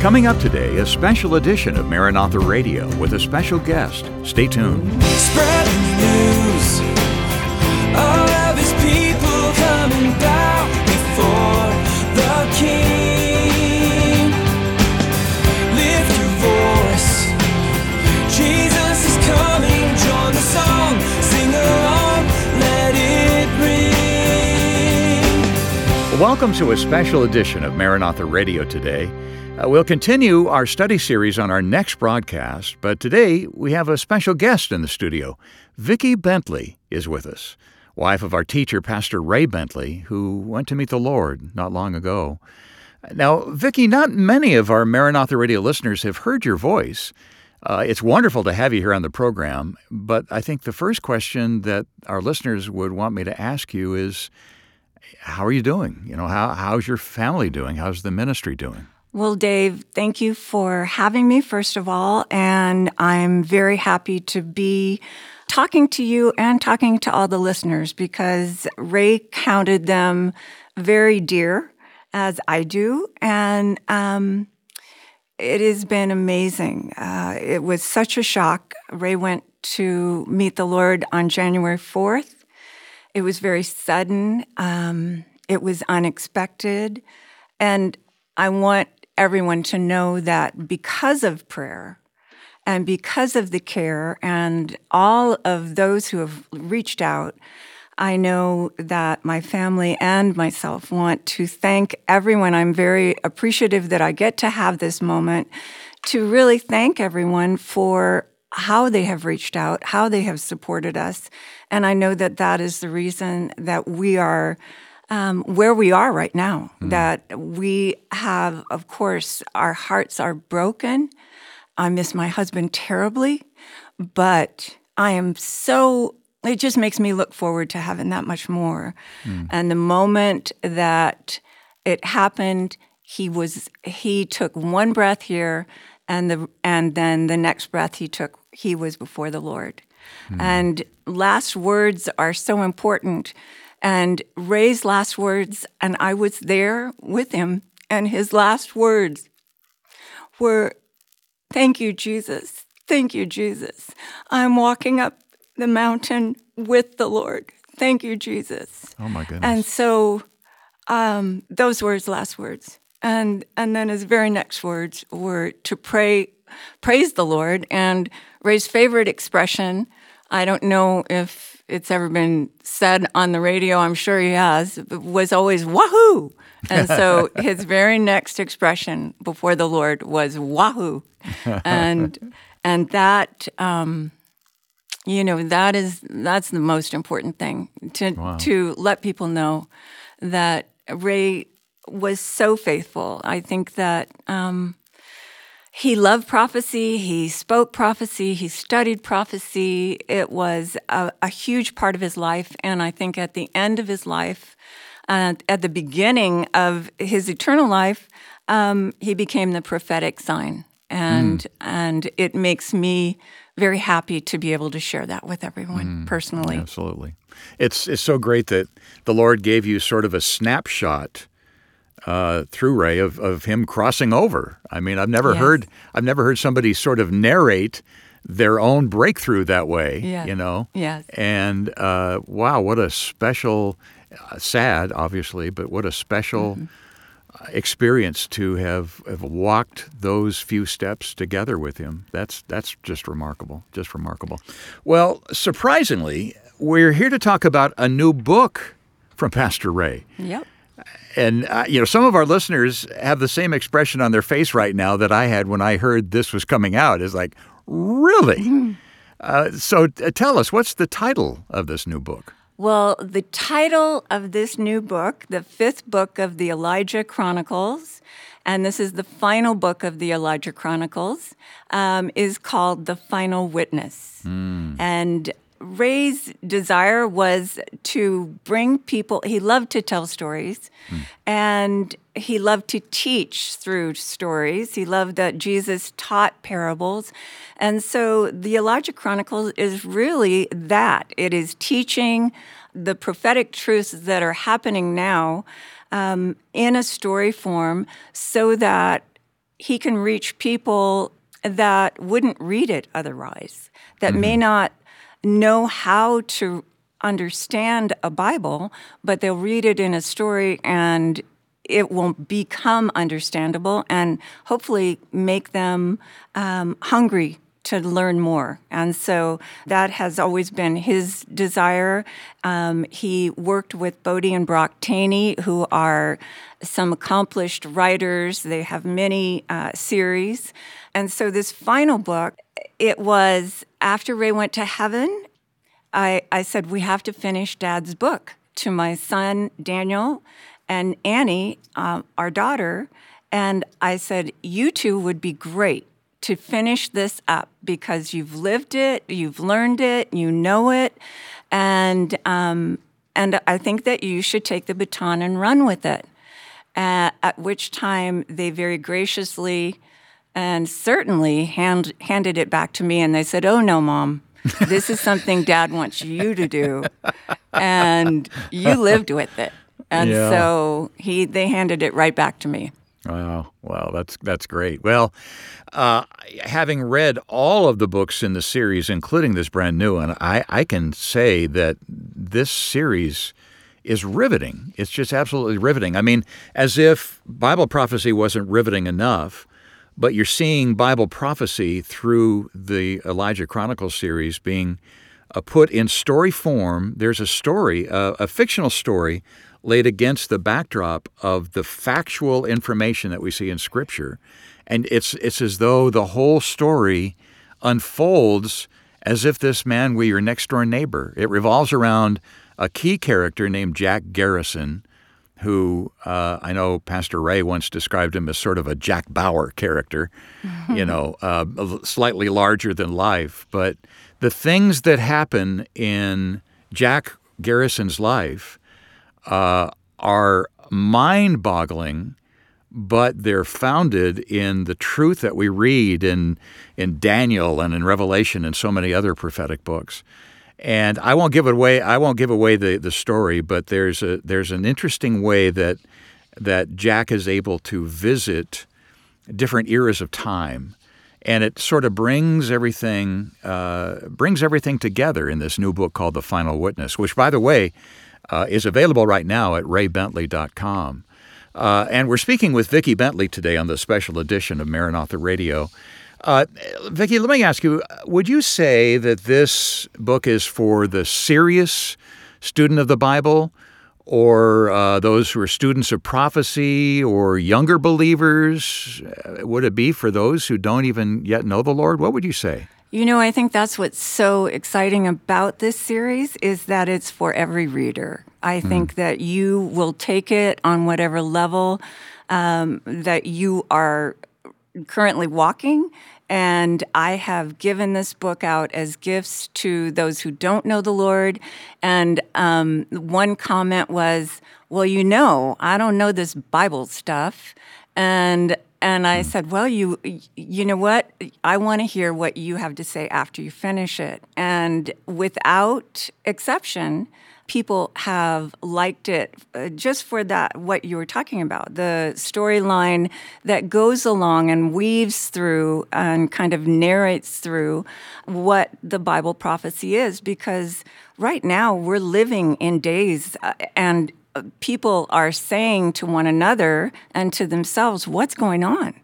Coming up today, a special edition of Maranatha Radio with a special guest. Stay tuned. Spreading news. All of his people coming down before the King. Lift your voice. Jesus is coming. Join the song. Sing along. Let it ring. Welcome to a special edition of Maranatha Radio today. Uh, we'll continue our study series on our next broadcast, but today we have a special guest in the studio. Vicki Bentley is with us, wife of our teacher, Pastor Ray Bentley, who went to meet the Lord not long ago. Now, Vicki, not many of our Maranatha Radio listeners have heard your voice. Uh, it's wonderful to have you here on the program, but I think the first question that our listeners would want me to ask you is, how are you doing? You know, how, how's your family doing? How's the ministry doing? Well, Dave, thank you for having me, first of all. And I'm very happy to be talking to you and talking to all the listeners because Ray counted them very dear, as I do. And um, it has been amazing. Uh, it was such a shock. Ray went to meet the Lord on January 4th. It was very sudden, um, it was unexpected. And I want everyone to know that because of prayer and because of the care and all of those who have reached out, I know that my family and myself want to thank everyone. I'm very appreciative that I get to have this moment to really thank everyone for how they have reached out, how they have supported us. And I know that that is the reason that we are um, where we are right now. Hmm. That we have, of course, our hearts are broken. I miss my husband terribly, but I am so, it just makes me look forward to having that much more. Hmm. And the moment that it happened, he was, he took one breath here. And the and then the next breath he took, he was before the Lord. And last words are so important. And Ray's last words, and I was there with him, and his last words were, Thank you, Jesus. Thank you, Jesus. I'm walking up the mountain with the Lord. Thank you, Jesus. Oh, my goodness. And so um, those were his last words. And and then his very next words were to pray, praise the Lord. And Ray's favorite expression, I don't know if it's ever been said on the radio, I'm sure he has, was always wahoo. And so his very next expression before the Lord was wahoo. And and that um, you know, that is that's the most important thing to to let people know that Ray was so faithful. I think that um, he loved prophecy. He spoke prophecy. He studied prophecy. It was a, a huge part of his life. And I think at the end of his life, uh, at the beginning of his eternal life, um, he became the prophetic sign. And and it makes me very happy to be able to share that with everyone personally. Absolutely. It's it's so great that the Lord gave you sort of a snapshot uh, through Ray of, of him crossing over. I mean, I've never Yes. heard I've never heard somebody sort of narrate their own breakthrough that way. Yeah. You know. Yes. And uh, wow, what a special, uh, sad obviously, but what a special. Mm-hmm. uh, Experience to have, have walked those few steps together with him. That's that's just remarkable. Just remarkable. Well, surprisingly, we're here to talk about a new book from Pastor Ray. Yep. And uh, you know, some of our listeners have the same expression on their face right now that I had when I heard this was coming out. Is like, really? uh, so, uh, tell us, what's the title of this new book? Well, the title of this new book, the fifth book of the Elijah Chronicles, and this is the final book of the Elijah Chronicles, um, is called The Final Witness. And Ray's desire was to bring people, he loved to tell stories, and he loved to teach through stories. He loved that Jesus taught parables. And so the Elijah Chronicles is really that it is teaching the prophetic truths that are happening now um, in a story form so that he can reach people that wouldn't read it otherwise, that may not know how to understand a Bible, but they'll read it in a story and it will become understandable and hopefully make them um, hungry to learn more. And so that has always been his desire. Um, he worked with Bodie and Brock Thoene, who are some accomplished writers. They have many uh, series. And so this final book, it was after Ray went to heaven, I, I said, we have to finish dad's book to my son, Daniel, and Annie, uh, our daughter. And I said, you two would be great to finish this up because you've lived it, you've learned it, you know it, and um, and I think that you should take the baton and run with it. Uh, at which time they very graciously and certainly hand, handed it back to me, and they said, "Oh no, mom." this is something dad wants you to do and you lived with it and Yeah. so he they handed it right back to me Wow, wow, that's that's great. Well, uh, having read all of the books in the series, including this brand new one, I, I can say that this series is riveting. It's just absolutely riveting. I mean, as if Bible prophecy wasn't riveting enough, but you're seeing Bible prophecy through the Elijah Chronicles series being uh, put in story form. There's a story, uh, a fictional story, laid against the backdrop of the factual information that we see in Scripture, and it's it's as though the whole story unfolds as if this man were your next door neighbor. It revolves around a key character named Jack Garrison, who uh, I know Pastor Ray once described him as sort of a Jack Bauer character, you know, uh, slightly larger than life. But the things that happen in Jack Garrison's life uh, are mind boggling, but they're founded in the truth that we read in, in Daniel and in Revelation and so many other prophetic books. And I won't give it away. I won't give away the, the story, but there's a there's an interesting way that that Jack is able to visit different eras of time, and it sort of brings everything uh, brings everything together in this new book called The Final Witness, which, by the way, uh, is available right now at raybentley.com. Uh, and we're speaking with Vicki Bentley today on the special edition of Maranatha Radio. Uh, Vicki, let me ask you: Would you say that this book is for the serious student of the Bible, or uh, those who are students of prophecy, or younger believers? Uh, Would it be for those who don't even yet know the Lord? What would you say? You know, I think that's what's so exciting about this series is that it's for every reader. I think that you will take it on whatever level um, that you are currently walking. And I have given this book out as gifts to those who don't know the Lord. And um, one comment was, Well, you know, I don't know this Bible stuff. And and I said, "Well, you you know what? I want to hear what you have to say after you finish it." And without exception, people have liked it uh, just for that what you were talking about, the storyline that goes along and weaves through and kind of narrates through what the Bible prophecy is because right now we're living in days uh, and people are saying to one another and to themselves, what's going on?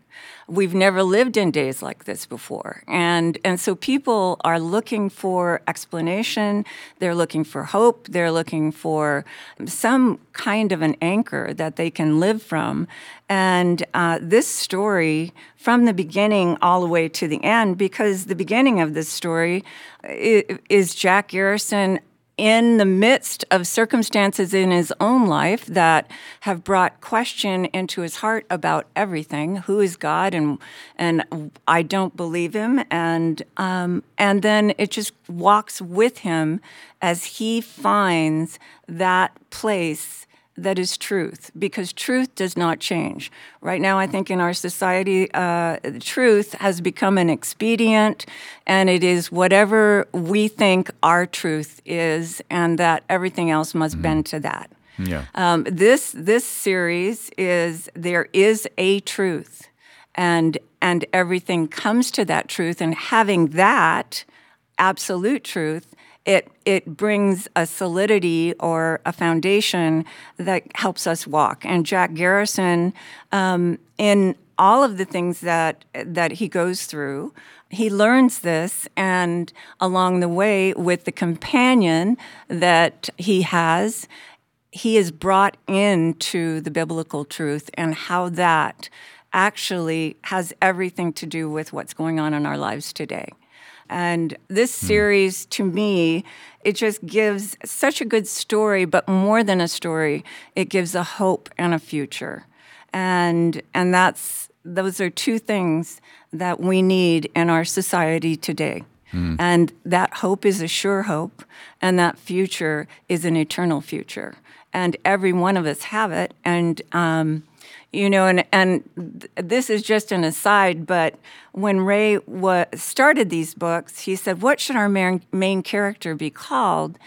We've never lived in days like this before. And, and so people are looking for explanation, they're looking for hope, they're looking for some kind of an anchor that they can live from. And uh, this story, from the beginning all the way to the end, because the beginning of this story is Jack Garrison in the midst of circumstances in his own life that have brought question into his heart about everything who is god and and i don't believe him. And um, and then it just walks with him as he finds that place that is truth because truth does not change. Right now, I think in our society, uh, truth has become an expedient and it is whatever we think our truth is, and that everything else must bend to that. Yeah. Um, this this series is there is a truth, and and everything comes to that truth and having that absolute truth it it brings a solidity or a foundation that helps us walk and jack garrison um, in all of the things that that he goes through he learns this and along the way with the companion that he has he is brought into the biblical truth and how that actually has everything to do with what's going on in our lives today. And this series, to me, it just gives such a good story, but more than a story, it gives a hope and a future. And, and that's, those are two things that we need in our society today. And that hope is a sure hope, and that future is an eternal future. And every one of us have it. And, um, you know, and, and th- this is just an aside, but when Ray wa- started these books, he said, What should our main, main character be called?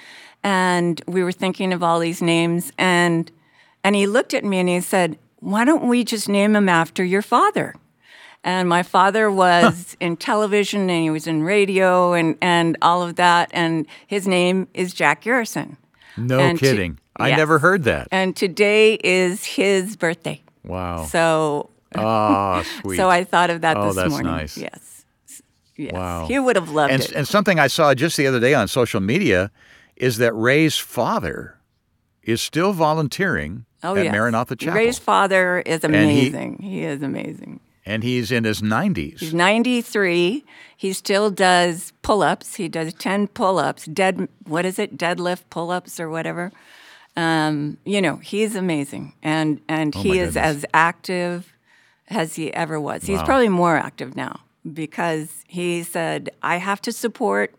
And we were thinking of all these names. And, and he looked at me and he said, Why don't we just name him after your father? And my father was in television and he was in radio and, and all of that. And his name is Jack Garrison. No And to- kidding. I never heard that. And today is his birthday. Wow. So Ah, sweet. so I thought of that Oh, this that's morning. nice. Yes. Yes. Wow. He would have loved and, it. and something I saw just the other day on social media is that Ray's father is still volunteering oh, at yes. Maranatha Chapel. Ray's father is he- amazing. he is amazing. and he's in his 90s. He's 93. He still does pull ups. He does 10 pull ups, dead, what is it, deadlift pull ups or whatever. Um, you know, he's amazing. And, and Oh, he is goodness. as active as he ever was. He's probably more active now because he said, I have to support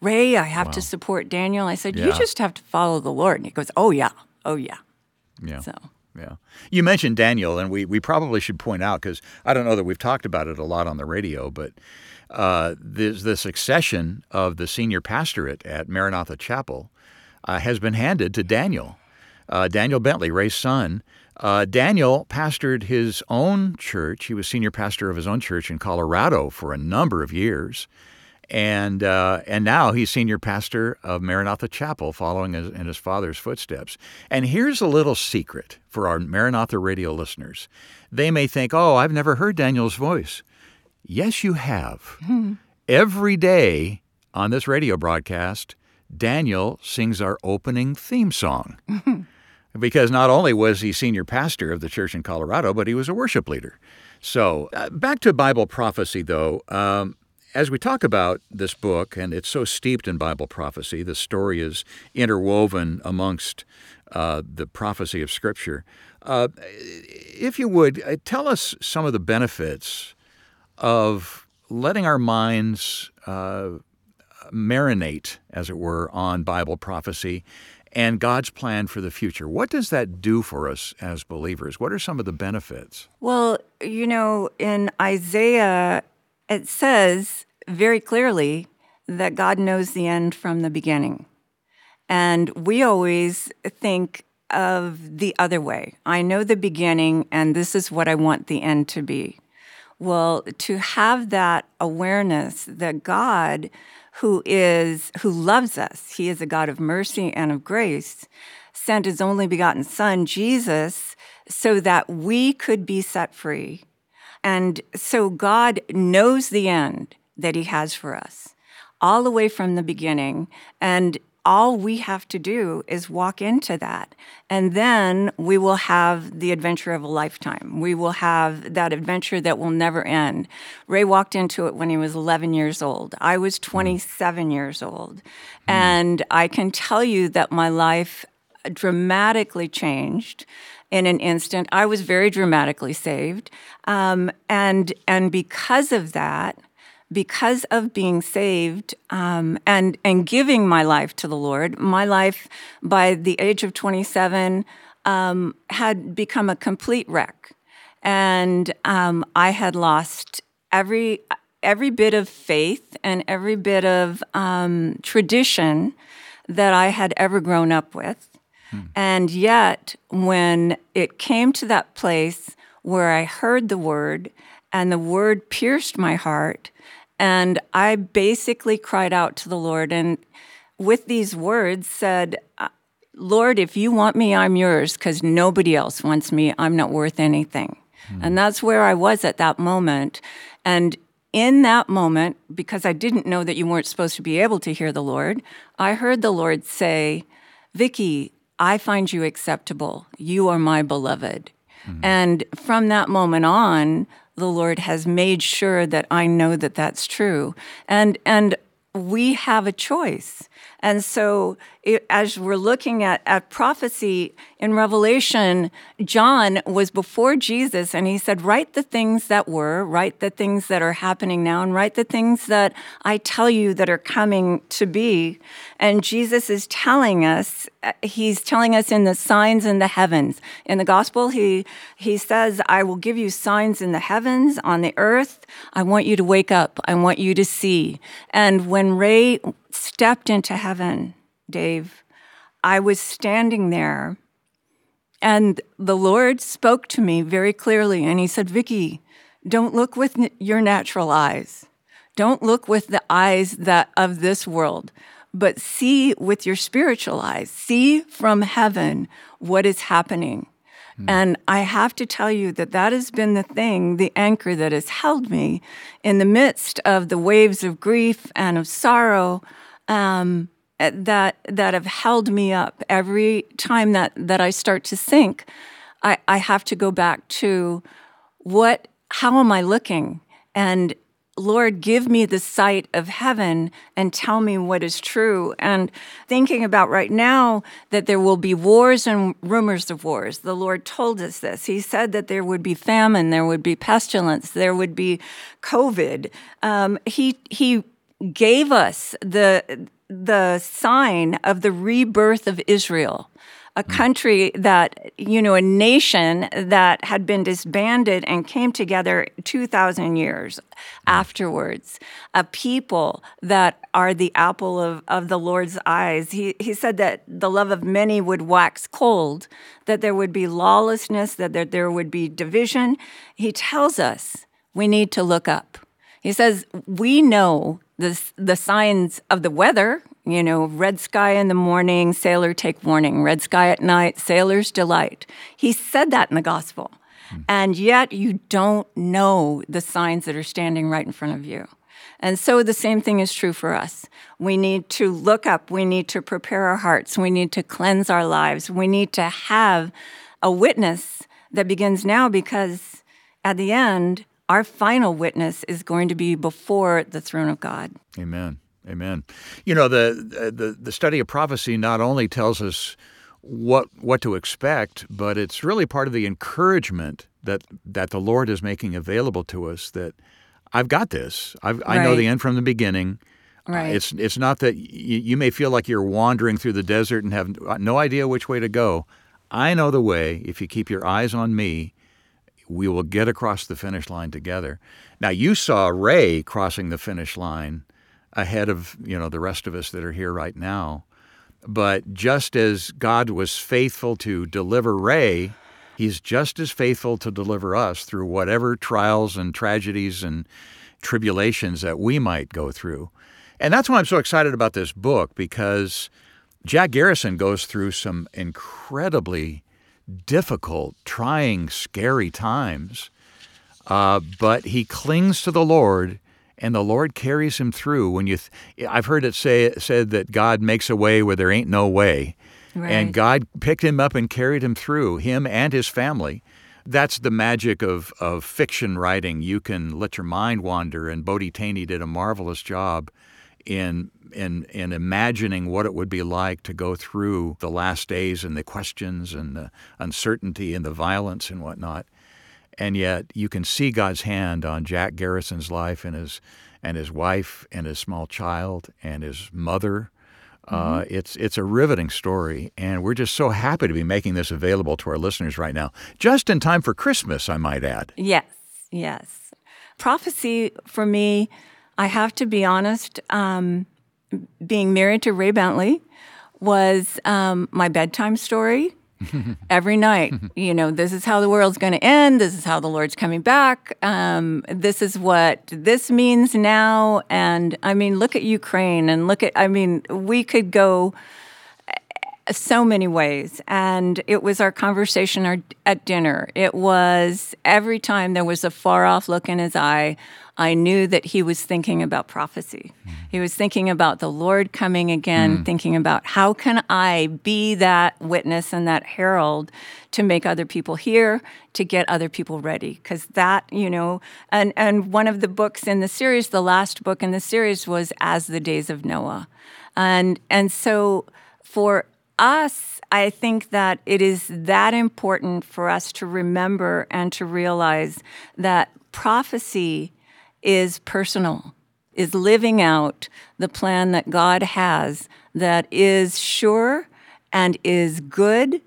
Ray, I have to support Daniel. I said, You just have to follow the Lord. And he goes, Oh, yeah. Oh, yeah. yeah. So, Yeah. You mentioned Daniel, and we, we probably should point out because I don't know that we've talked about it a lot on the radio, but uh, this, the succession of the senior pastorate at Maranatha Chapel uh, has been handed to Daniel. Uh, Daniel Bentley, Ray's son. Uh, Daniel pastored his own church. He was senior pastor of his own church in Colorado for a number of years. And, uh, and now he's senior pastor of Maranatha Chapel, following his, in his father's footsteps. And here's a little secret for our Maranatha radio listeners. They may think, oh, I've never heard Daniel's voice. Yes, you have. Every day on this radio broadcast, Daniel sings our opening theme song. Because not only was he senior pastor of the church in Colorado, but he was a worship leader. So, uh, back to Bible prophecy, though. Um, as we talk about this book, and it's so steeped in Bible prophecy, the story is interwoven amongst uh, the prophecy of Scripture. Uh, if you would, uh, tell us some of the benefits of letting our minds uh, marinate, as it were, on Bible prophecy and God's plan for the future. What does that do for us as believers? What are some of the benefits? Well, you know, in Isaiah, it says very clearly that God knows the end from the beginning. And we always think of the other way. I know the beginning, and this is what I want the end to be. Well, to have that awareness that God, who is who loves us, He is a God of mercy and of grace, sent His only begotten Son, Jesus, so that we could be set free. And so God knows the end that He has for us, all the way from the beginning. And all we have to do is walk into that. And then we will have the adventure of a lifetime. We will have that adventure that will never end. Ray walked into it when he was 11 years old. I was 27 years old. And I can tell you that my life dramatically changed in an instant. I was very dramatically saved. Um, and, and because of that, because of being saved um, and and giving my life to the Lord, my life by the age of 27 um, had become a complete wreck, and um, I had lost every every bit of faith and every bit of um, tradition that I had ever grown up with. And yet, when it came to that place where I heard the word and the word pierced my heart. And I basically cried out to the Lord and with these words said, uh, Lord, if you want me, I'm yours because nobody else wants me. I'm not worth anything. And that's where I was at that moment. And in that moment, because I didn't know that you weren't supposed to be able to hear the Lord, I heard the Lord say, Vicki, I find you acceptable. You are my beloved. And from that moment on, the Lord has made sure that I know that that's true. And and we have a choice. And so, it, as we're looking at, at prophecy in Revelation, John was before Jesus and he said, Write the things that were, write the things that are happening now, and write the things that I tell you that are coming to be. And Jesus is telling us, uh, he's telling us in the signs in the heavens. In the gospel, he, he says, I will give you signs in the heavens, on the earth. I want you to wake up, I want you to see. And when Ray stepped into heaven, Dave, I was standing there and the Lord spoke to me very clearly and he said, Vicki, don't look with your natural eyes. Don't look with the eyes that of this world, but see with your spiritual eyes. See from heaven what is happening. And I have to tell you that that has been the thing, the anchor that has held me in the midst of the waves of grief and of sorrow um, that that have held me up. Every time that that I start to sink, I, I have to go back to what. How am I looking? And Lord, give me the sight of heaven and tell me what is true. And thinking about right now that there will be wars and rumors of wars. The Lord told us this. He said that there would be famine, there would be pestilence, there would be COVID. Um, he he gave us the the sign of the rebirth of Israel a hmm. country that, you know, a nation that had been disbanded and came together 2,000 years hmm. afterwards, a people that are the apple of, of the Lord's eyes. He, he said that the love of many would wax cold, that there would be lawlessness, that there, there would be division. He tells us we need to look up. He says, We know the, the signs of the weather, you know, red sky in the morning, sailor take warning, red sky at night, sailor's delight. He said that in the gospel. Hmm. And yet you don't know the signs that are standing right in front of you. And so the same thing is true for us. We need to look up, we need to prepare our hearts, we need to cleanse our lives, we need to have a witness that begins now because at the end, our final witness is going to be before the throne of God. Amen. Amen. You know, the, the the study of prophecy not only tells us what what to expect, but it's really part of the encouragement that that the Lord is making available to us. That I've got this. I've, I know the end from the beginning. Uh, Right. it's it's not that y- you may feel like you're wandering through the desert and have no idea which way to go. I know the way. If you keep your eyes on me, we will get across the finish line together. Now you saw Ray crossing the finish line ahead of you know the rest of us that are here right now. But just as God was faithful to deliver Ray, He's just as faithful to deliver us through whatever trials and tragedies and tribulations that we might go through. And that's why I'm so excited about this book because Jack Garrison goes through some incredibly difficult, trying, scary times. Uh, but he clings to the Lord, and the Lord carries him through. When you, th- I've heard it say said that God makes a way where there ain't no way, and God picked him up and carried him through, him and his family. That's the magic of of fiction writing. You can let your mind wander, and Bodie Thoene did a marvelous job in in in imagining what it would be like to go through the last days and the questions and the uncertainty and the violence and whatnot. And yet you can see God's hand on Jack Garrison's life and his and his wife and his small child and his mother. Uh, it's it's a riveting story, and we're just so happy to be making this available to our listeners right now, just in time for Christmas, I might add. Yes, yes. Prophecy for me, I have to be honest, um, being married to Ray Bentley was um, my bedtime story. every night. you know, this is how the world's going to end. This is how the Lord's coming back. Um, this is what this means now. And I mean, look at Ukraine and look at, I mean, we could go so many ways. And it was our conversation our, at dinner. It was every time there was a far off look in his eye, I knew that he was thinking about prophecy. He was thinking about the Lord coming again, mm. thinking about how can I be that witness and that herald to make other people hear, to get other people ready. Because that, you know, and, and one of the books in the series, the last book in the series was As the Days of Noah. And, and so for us, I think that it is that important for us to remember and to realize that prophecy is personal, is living out the plan that God has that is sure and is good.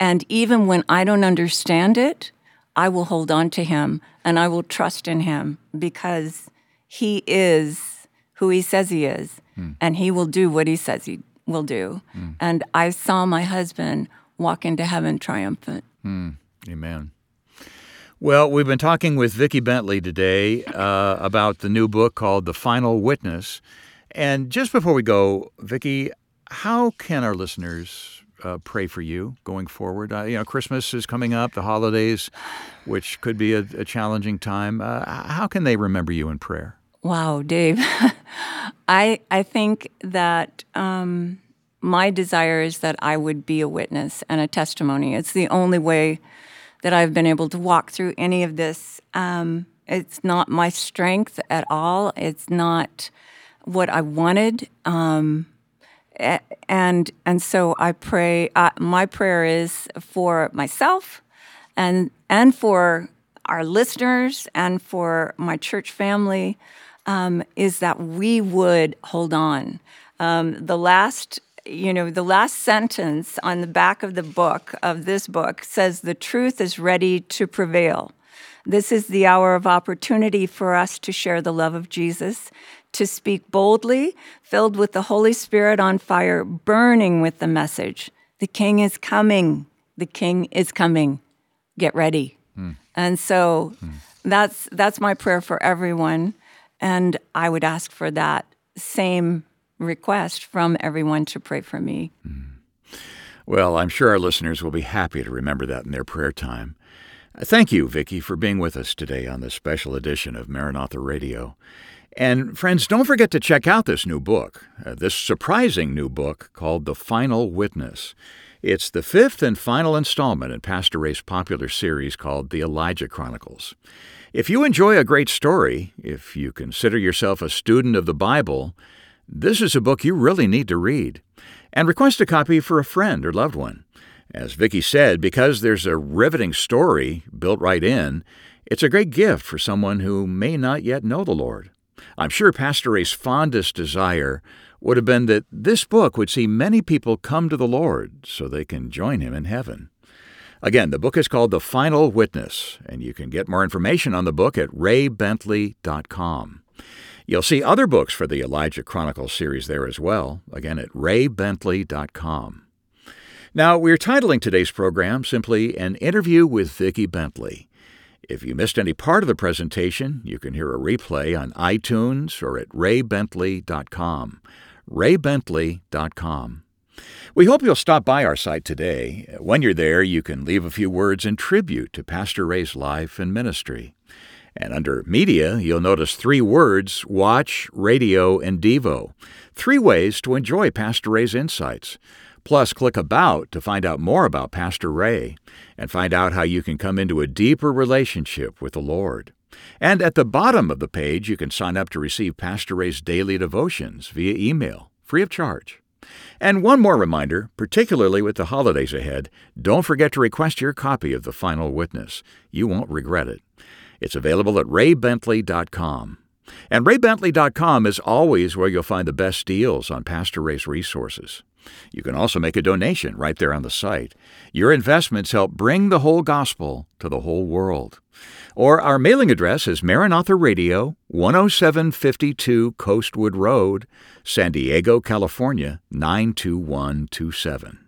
And even when I don't understand it, I will hold on to Him and I will trust in Him because He is who He says He is mm. and He will do what He says He will do. Mm. And I saw my husband walk into heaven triumphant. Mm. Amen. Well, we've been talking with Vicki Bentley today uh, about the new book called The Final Witness. And just before we go, Vicki, how can our listeners uh, pray for you going forward? Uh, you know, Christmas is coming up, the holidays, which could be a, a challenging time. Uh, how can they remember you in prayer? Wow, Dave. I I think that um, my desire is that I would be a witness and a testimony. It's the only way that I've been able to walk through any of this. Um, it's not my strength at all. It's not what I wanted. Um, and and so I pray. Uh, my prayer is for myself, and and for our listeners, and for my church family, um, is that we would hold on. Um, the last you know, the last sentence on the back of the book, of this book, says, The truth is ready to prevail. This is the hour of opportunity for us to share the love of Jesus, to speak boldly, filled with the Holy Spirit on fire, burning with the message. The King is coming. The King is coming. Get ready. Hmm. And so hmm. that's that's my prayer for everyone. And I would ask for that same request from everyone to pray for me. Mm. Well, I'm sure our listeners will be happy to remember that in their prayer time. Uh, thank you, Vicki, for being with us today on this special edition of Maranatha Radio. And friends, don't forget to check out this new book, uh, this surprising new book called The Final Witness. It's the fifth and final installment in Pastor Ray's popular series called The Elijah Chronicles. If you enjoy a great story, if you consider yourself a student of the Bible, this is a book you really need to read. And request a copy for a friend or loved one. As Vicki said, because there's a riveting story built right in, it's a great gift for someone who may not yet know the Lord. I'm sure Pastor Ray's fondest desire would have been that this book would see many people come to the Lord so they can join him in heaven. Again, the book is called The Final Witness, and you can get more information on the book at raybentley.com. You'll see other books for the Elijah Chronicles series there as well, again at raybentley.com. Now, we're titling today's program simply An Interview with Vicki Bentley. If you missed any part of the presentation, you can hear a replay on iTunes or at raybentley.com. raybentley.com. We hope you'll stop by our site today. When you're there, you can leave a few words in tribute to Pastor Ray's life and ministry. And under Media, you'll notice three words Watch, Radio, and Devo. Three ways to enjoy Pastor Ray's insights. Plus, click About to find out more about Pastor Ray and find out how you can come into a deeper relationship with the Lord. And at the bottom of the page, you can sign up to receive Pastor Ray's daily devotions via email, free of charge. And one more reminder, particularly with the holidays ahead, don't forget to request your copy of The Final Witness. You won't regret it. It's available at raybentley.com. And raybentley.com is always where you'll find the best deals on Pastor Ray's resources. You can also make a donation right there on the site. Your investments help bring the whole gospel to the whole world. Or our mailing address is Maranatha Radio, 10752 Coastwood Road, San Diego, California, 92127.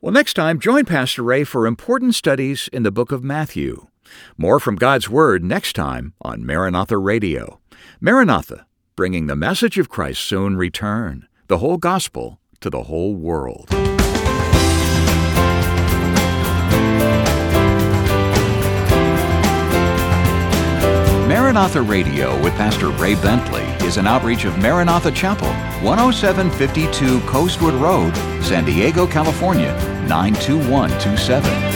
Well, next time, join Pastor Ray for important studies in the book of Matthew. More from God's Word next time on Maranatha Radio. Maranatha, bringing the message of Christ's soon return, the whole gospel to the whole world. Maranatha Radio with Pastor Ray Bentley is an outreach of Maranatha Chapel, 10752 Coastwood Road, San Diego, California, 92127.